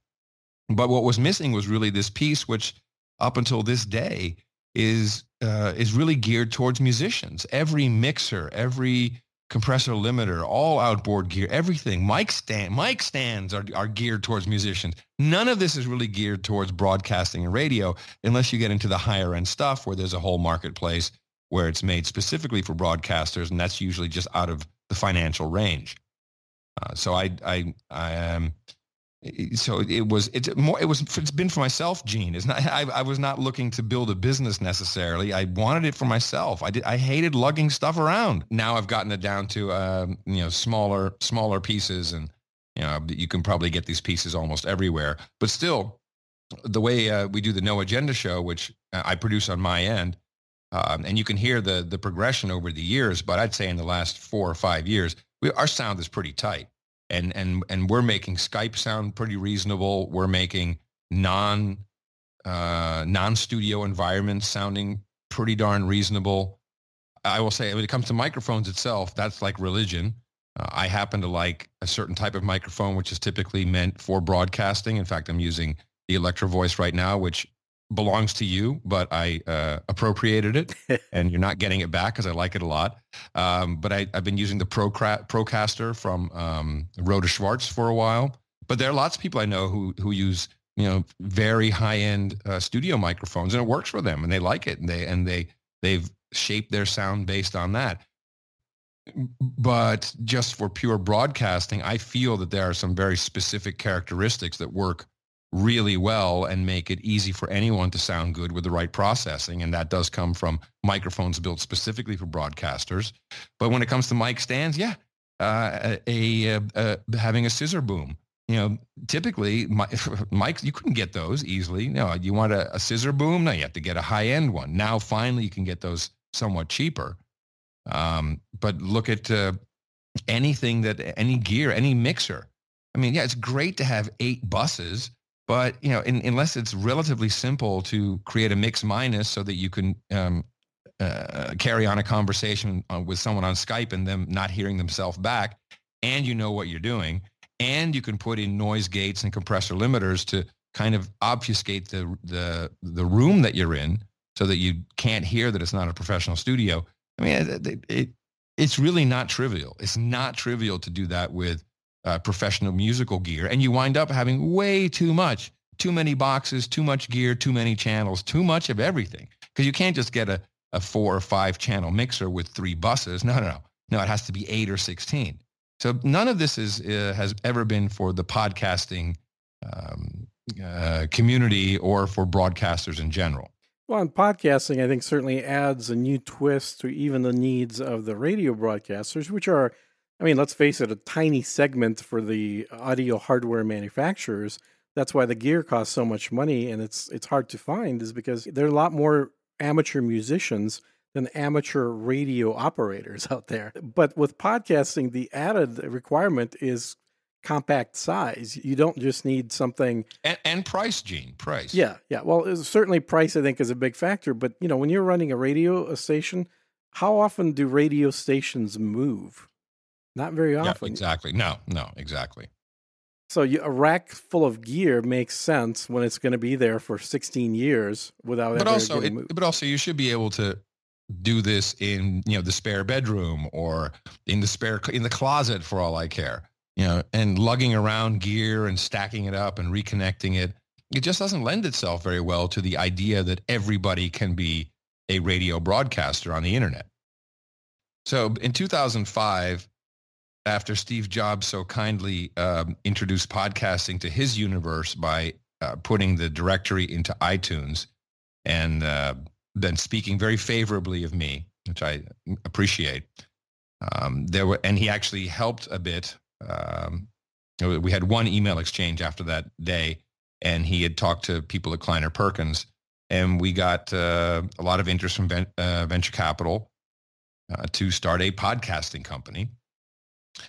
But what was missing was really this piece, which up until this day is uh, is really geared towards musicians. Every mixer, every compressor limiter, all outboard gear, everything. Mic stand, mic stands are, are geared towards musicians. None of this is really geared towards broadcasting and radio unless you get into the higher end stuff where there's a whole marketplace where it's made specifically for broadcasters, and that's usually just out of the financial range. Uh, so I, I, I am. Um, so it was it's more it was it's been for myself gene. Is not I, I was not looking to build a business necessarily. I wanted it for myself. I did i hated lugging stuff around. Now i've gotten it down to um, you know smaller smaller pieces and you know you can probably get these pieces almost everywhere. But still the way uh, we do the no agenda show which uh, i produce on my end um, and you can hear the the progression over the years but i'd say in the last four or five years we, our sound is pretty tight and and and we're making Skype sound pretty reasonable. We're making non uh, non studio environments sounding pretty darn reasonable. I will say when it comes to microphones itself, that's like religion. Uh, I happen to like a certain type of microphone, which is typically meant for broadcasting. In fact, I'm using the Electro Voice right now, which belongs to you, but I uh, appropriated it, and you're not getting it back because I like it a lot. Um, but I, have been using the Procra- Procaster from um, Rohde Schwarz for a while. But there are lots of people I know who who use you know very high end uh, studio microphones, and it works for them, and they like it, and they and they they've shaped their sound based on that. But just for pure broadcasting, I feel that there are some very specific characteristics that work really well and make it easy for anyone to sound good with the right processing. And that does come from microphones built specifically for broadcasters. But when it comes to mic stands, yeah, uh, a, a, a, having a scissor boom. You know, typically mics you couldn't get those easily. No, you want a, a scissor boom? No, you have to get a high end one. Now, finally, you can get those somewhat cheaper. Um, but look at uh, anything that any gear, any mixer. I mean, yeah, it's great to have eight buses but you know, in, unless it's relatively simple to create a mix minus so that you can um, uh, carry on a conversation uh, with someone on Skype and them not hearing themselves back, and you know what you're doing, and you can put in noise gates and compressor limiters to kind of obfuscate the the the room that you're in so that you can't hear that it's not a professional studio. I mean, it, it, it it's really not trivial. It's not trivial to do that with uh, professional musical gear, and you wind up having way too much, too many boxes, too much gear, too many channels, too much of everything. Because you can't just get a, a four or five channel mixer with three buses. No, no, no. No, it has to be eight or 16. So none of this is uh, has ever been for the podcasting um, uh, community or for broadcasters in general. Well, and podcasting, I think, certainly adds a new twist to even the needs of the radio broadcasters, which are I mean, let's face it, a tiny segment for the audio hardware manufacturers. That's why the gear costs so much money and it's it's hard to find is because there are a lot more amateur musicians than amateur radio operators out there. But with podcasting, the added requirement is compact size. You don't just need something and, and price, Gene. Price. Yeah, yeah. Well, uh, certainly price I think is a big factor. But you know, when you're running a radio station, how often do radio stations move? Not very often. Yeah, exactly. No, no, exactly. So you, a rack full of gear makes sense when it's going to be there for 16 years without. But also, it, but also, you should be able to do this in you know the spare bedroom or in the spare in the closet for all I care. You know, and lugging around gear and stacking it up and reconnecting it. It just doesn't lend itself very well to the idea that everybody can be a radio broadcaster on the internet. So in 2005, after Steve Jobs so kindly um, introduced podcasting to his universe by uh, putting the directory into iTunes and uh, then speaking very favorably of me, which I appreciate. Um, there were, and he actually helped a bit. Um, we had one email exchange after that day, and he had talked to people at Kleiner Perkins, and we got uh, a lot of interest from ven- uh, venture capital uh, to start a podcasting company.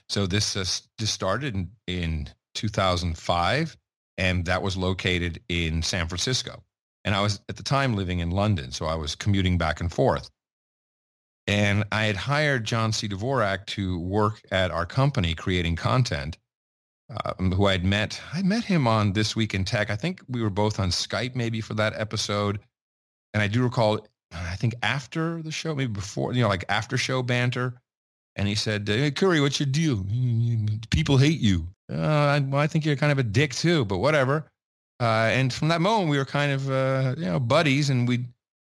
So this uh, just started in, in 2005, and that was located in San Francisco. And I was at the time living in London, so I was commuting back and forth. And I had hired John C. Dvorak to work at our company creating content, uh, who I'd met. I met him on This Week in Tech. I think we were both on Skype maybe for that episode. And I do recall, I think after the show, maybe before, you know, like after show banter. And he said, hey, Curry, what's your deal? People hate you. Uh, I, I think you're kind of a dick too, but whatever. Uh, and from that moment, we were kind of, uh, you know, buddies and we'd,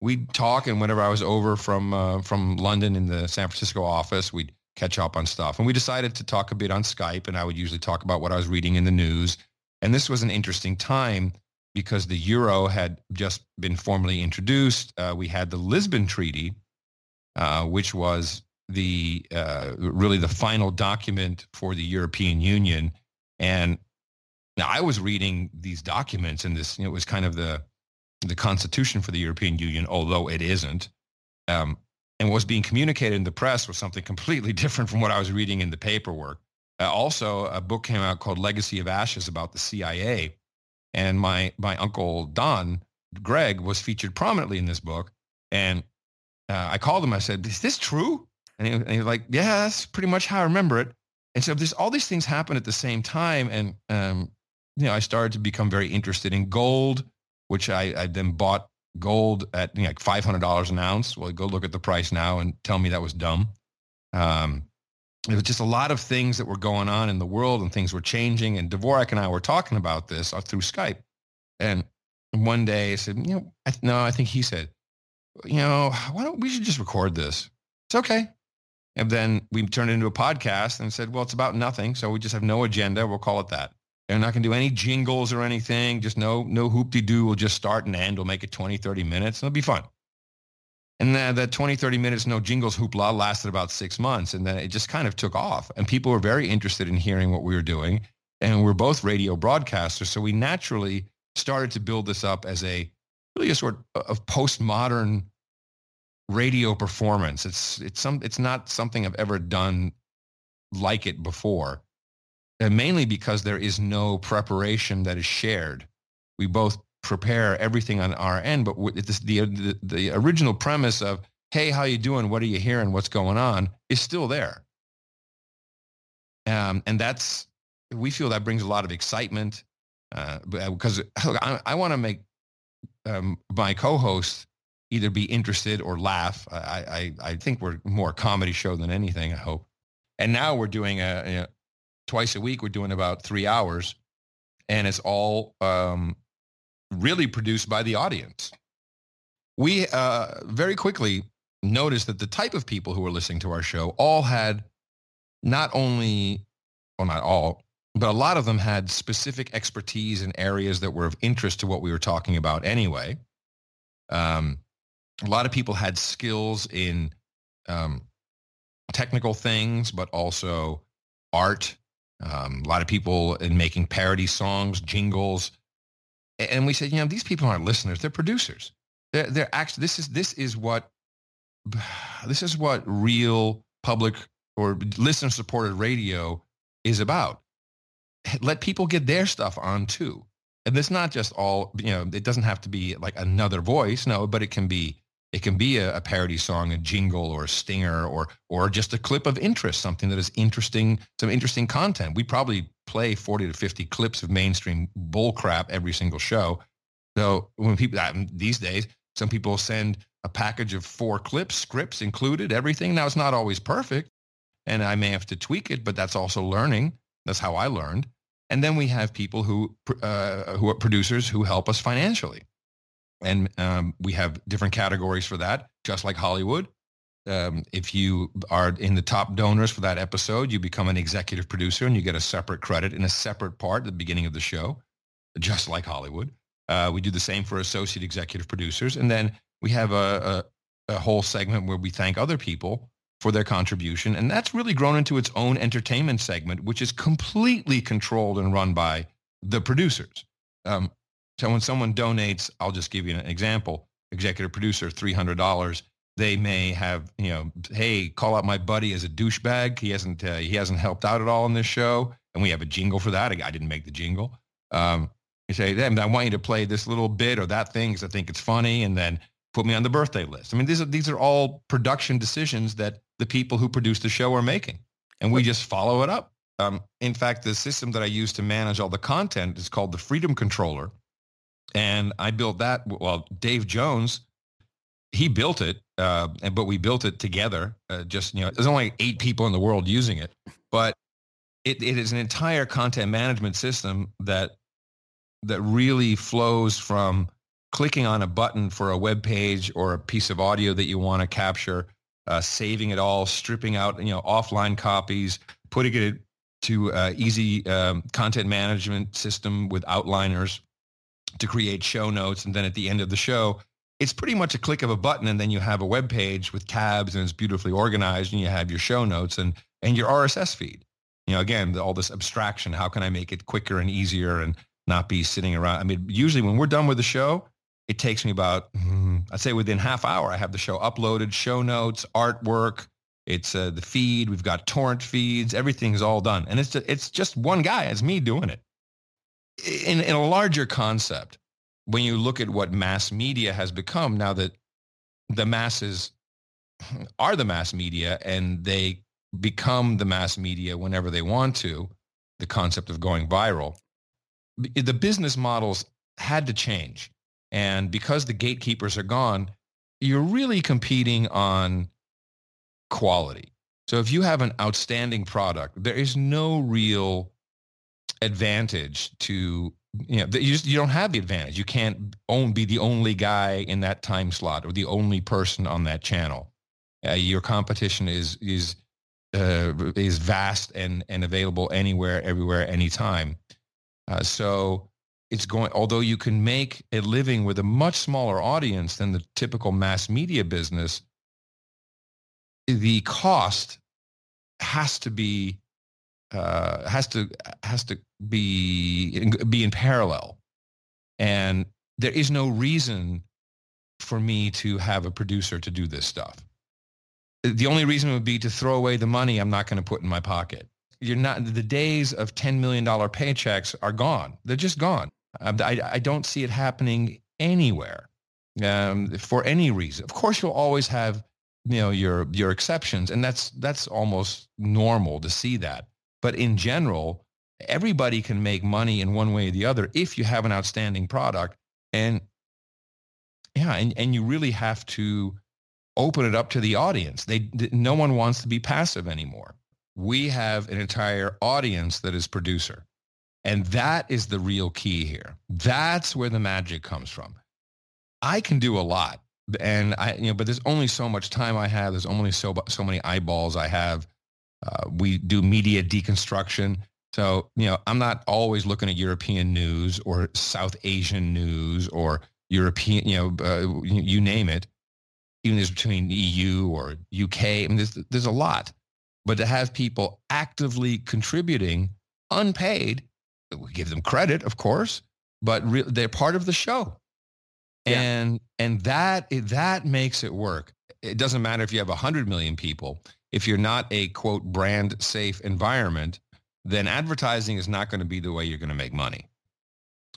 we'd talk. And whenever I was over from, uh, from London in the San Francisco office, we'd catch up on stuff. And we decided to talk a bit on Skype and I would usually talk about what I was reading in the news. And this was an interesting time because the euro had just been formally introduced. Uh, we had the Lisbon Treaty, uh, which was the uh, really the final document for the European Union. And now I was reading these documents, and this you know, it was kind of the the constitution for the European Union, although it isn't. Um, and what was being communicated in the press was something completely different from what I was reading in the paperwork. Uh, also, a book came out called Legacy of Ashes about the CIA, and my my uncle Don Gregg was featured prominently in this book. And uh, I called him. I said, "Is this true?" And he, and he was like, "Yeah, that's pretty much how I remember it." And so there's all these things happen at the same time, and um, you know, I started to become very interested in gold, which I, I then bought gold at you know, like five hundred dollars an ounce. Well, go look at the price now and tell me that was dumb. Um, it was just a lot of things that were going on in the world and things were changing. And Dvorak and I were talking about this uh, through Skype. And one day I said, you know, I, no, I think he said, you know, why don't we should just record this? It's okay. And then we turned it into a podcast and said, well, it's about nothing. So we just have no agenda. We'll call it that. They're not going to do any jingles or anything. Just no, no hoop-de-doo. We'll just start and end. We'll make it 20, 30 minutes. And it'll be fun. And then that 20, 30 minutes, no jingles hoopla lasted about six months. And then it just kind of took off. And people were very interested in hearing what we were doing. And we're both radio broadcasters. So we naturally started to build this up as a really a sort of postmodern radio performance. It's it's some it's not something I've ever done like it before. And mainly because there is no preparation that is shared. We both prepare everything on our end, but this, the, the the original premise of hey, how you doing? What are you hearing? What's going on? is still there. Um, and that's we feel that brings a lot of excitement uh, because I, I want to make um, my co-host either be interested or laugh. I, I, I think we're more a comedy show than anything. I hope. And now we're doing a, twice a week. We're doing about three hours, and it's all um, really produced by the audience. We uh, very quickly noticed that the type of people who were listening to our show all had not only, well, not all, but a lot of them had specific expertise in areas that were of interest to what we were talking about anyway. Um, a lot of people had skills in um, technical things, but also art. Um, a lot of people in making parody songs, jingles, and we said, you know, these people aren't listeners; they're producers. They're, they're actually this is this is what this is what real public or listener supported radio is about let people get their stuff on too. And it's not just all, you know, it doesn't have to be like another voice, no, but it can be it can be a, a, parody song, a jingle or a stinger or or just a clip of interest, something that is interesting, some interesting content. We probably play 40 to 50 clips of mainstream bull crap every single show. So when people these days, some people send a package of four clips, scripts included, everything. Now it's not always perfect and I may have to tweak it, but that's also learning. That's how I learned. And then we have people who uh, who are producers who help us financially, and um, we have different categories for that. Just like Hollywood, um, if you are in the top donors for that episode, you become an executive producer and you get a separate credit in a separate part at the beginning of the show. Just like Hollywood, uh, we do the same for associate executive producers, and then we have a, a, a whole segment where we thank other people for their contribution. And that's really grown into its own entertainment segment, which is completely controlled and run by the producers. Um, so when someone donates, I'll just give you an example, executive producer, $300, They may have, you know, hey, call out my buddy as a douchebag. He hasn't uh, he hasn't helped out at all in this show, and we have a jingle for that. I didn't make the jingle. Um, you say, "Then I want you to play this little bit or that thing because I think it's funny," and then put me on the birthday list. I mean, these are these are all production decisions that the people who produce the show are making, and we just follow it up. Um, in fact, the system that I use to manage all the content is called the Freedom Controller, and I built that. Well, Dave Jones, he built it, uh, but we built it together. Uh, just you know, there's only eight people in the world using it, but it, it is an entire content management system that that really flows from clicking on a button for a web page or a piece of audio that you want to capture, uh, saving it all, stripping out you know offline copies, putting it to uh, easy um, content management system with outliners to create show notes. And then at the end of the show, it's pretty much a click of a button and then you have a web page with tabs and it's beautifully organized and you have your show notes and, and your RSS feed. You know, again, all this abstraction, how can I make it quicker and easier and not be sitting around? I mean, usually when we're done with the show, it takes me about, hmm, I'd say within half hour, I have the show uploaded, show notes, artwork, it's uh, the feed. We've got torrent feeds. Everything's all done, and it's it's just one guy. It's me doing it. In in a larger concept, when you look at what mass media has become now that the masses are the mass media and they become the mass media whenever they want to, the concept of going viral, the business models had to change. And because the gatekeepers are gone, you're really competing on quality. So if you have an outstanding product, there is no real advantage to you know you just you don't have the advantage. You can't own be the only guy in that time slot or the only person on that channel. Uh, your competition is is uh, is vast and and available anywhere, everywhere, anytime. Uh, so it's going. Although you can make a living with a much smaller audience than the typical mass media business, the cost has to be uh, has to has to be be in parallel, and there is no reason for me to have a producer to do this stuff. The only reason would be to throw away the money I'm not going to put in my pocket. You're not the days of ten million dollar paychecks are gone. They're just gone. I, I don't see it happening anywhere um, for any reason. Of course, you'll always have you know your your exceptions and that's that's almost normal to see that but in general everybody can make money in one way or the other if you have an outstanding product. And yeah and, and you really have to open it up to the audience. They no one wants to be passive anymore. We have an entire audience that is producer. And that is the real key here. That's where the magic comes from. I can do a lot and I, you know, but there's only so much time I have. There's only so so many eyeballs I have. Uh, we do media deconstruction. So, you know, I'm not always looking at European news or South Asian news or European, you know, uh, you, you, name it. Even as between EU or UK, I mean, there's, there's a lot. But to have people actively contributing unpaid, we give them credit, of course, but re- they're part of the show and and that that makes it work it doesn't matter if you have 100 million people if you're not a quote brand safe environment then advertising is not going to be the way you're going to make money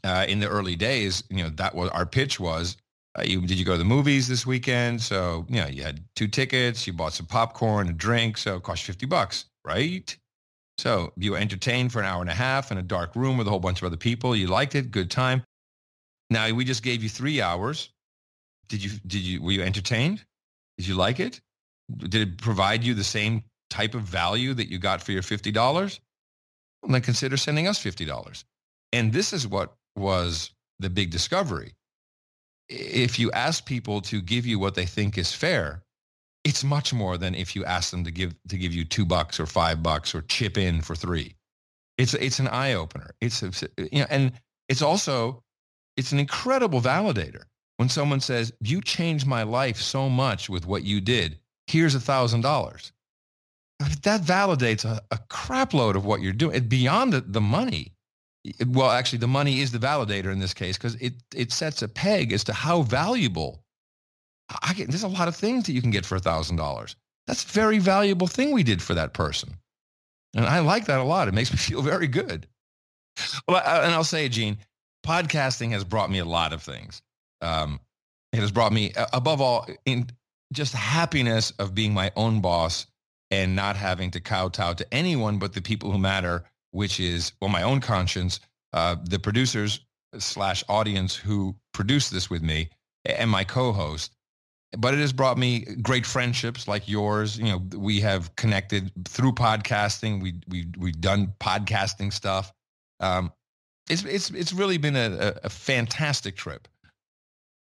uh, in the early days you know that was our pitch was uh, you, did you go to the movies this weekend so you know you had two tickets you bought some popcorn a drink so it cost you 50 bucks right so you were entertained for an hour and a half in a dark room with a whole bunch of other people you liked it good time now we just gave you three hours. Did you did you were you entertained? Did you like it? Did it provide you the same type of value that you got for your fifty dollars? Well, then consider sending us fifty dollars. And this is what was the big discovery. If you ask people to give you what they think is fair, it's much more than if you ask them to give to give you two bucks or five bucks or chip in for three. It's it's an eye opener. It's you know, and it's also it's an incredible validator when someone says, you changed my life so much with what you did. Here's a thousand dollars. That validates a, a crap load of what you're doing. It, beyond the, the money. Well, actually, the money is the validator in this case because it, it sets a peg as to how valuable I get, there's a lot of things that you can get for a thousand dollars. That's a very valuable thing we did for that person. And I like that a lot. It makes me feel very good. Well, and I'll say, Gene, podcasting has brought me a lot of things. Um, it has brought me, above all, in just happiness of being my own boss and not having to kowtow to anyone but the people who matter, which is, well, my own conscience, uh, the producers slash audience who produce this with me, and my co-host. But it has brought me great friendships like yours. You know, we have connected through podcasting. We we we've done podcasting stuff. Um, it's it's it's really been a, a fantastic trip,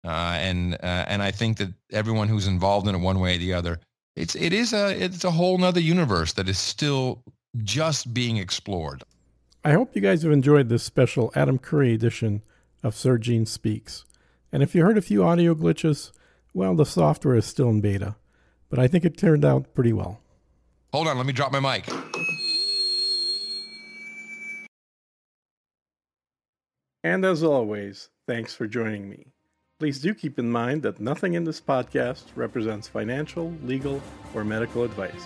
uh, and uh, and I think that everyone who's involved in it one way or the other, it's it is a it's a whole nother universe that is still just being explored. I hope you guys have enjoyed this special Adam Curry edition of Sir Gene Speaks. And if you heard a few audio glitches, well, the software is still in beta, but I think it turned out pretty well. Hold on, let me drop my mic. And as always, thanks for joining me. Please do keep in mind that nothing in this podcast represents financial, legal, or medical advice.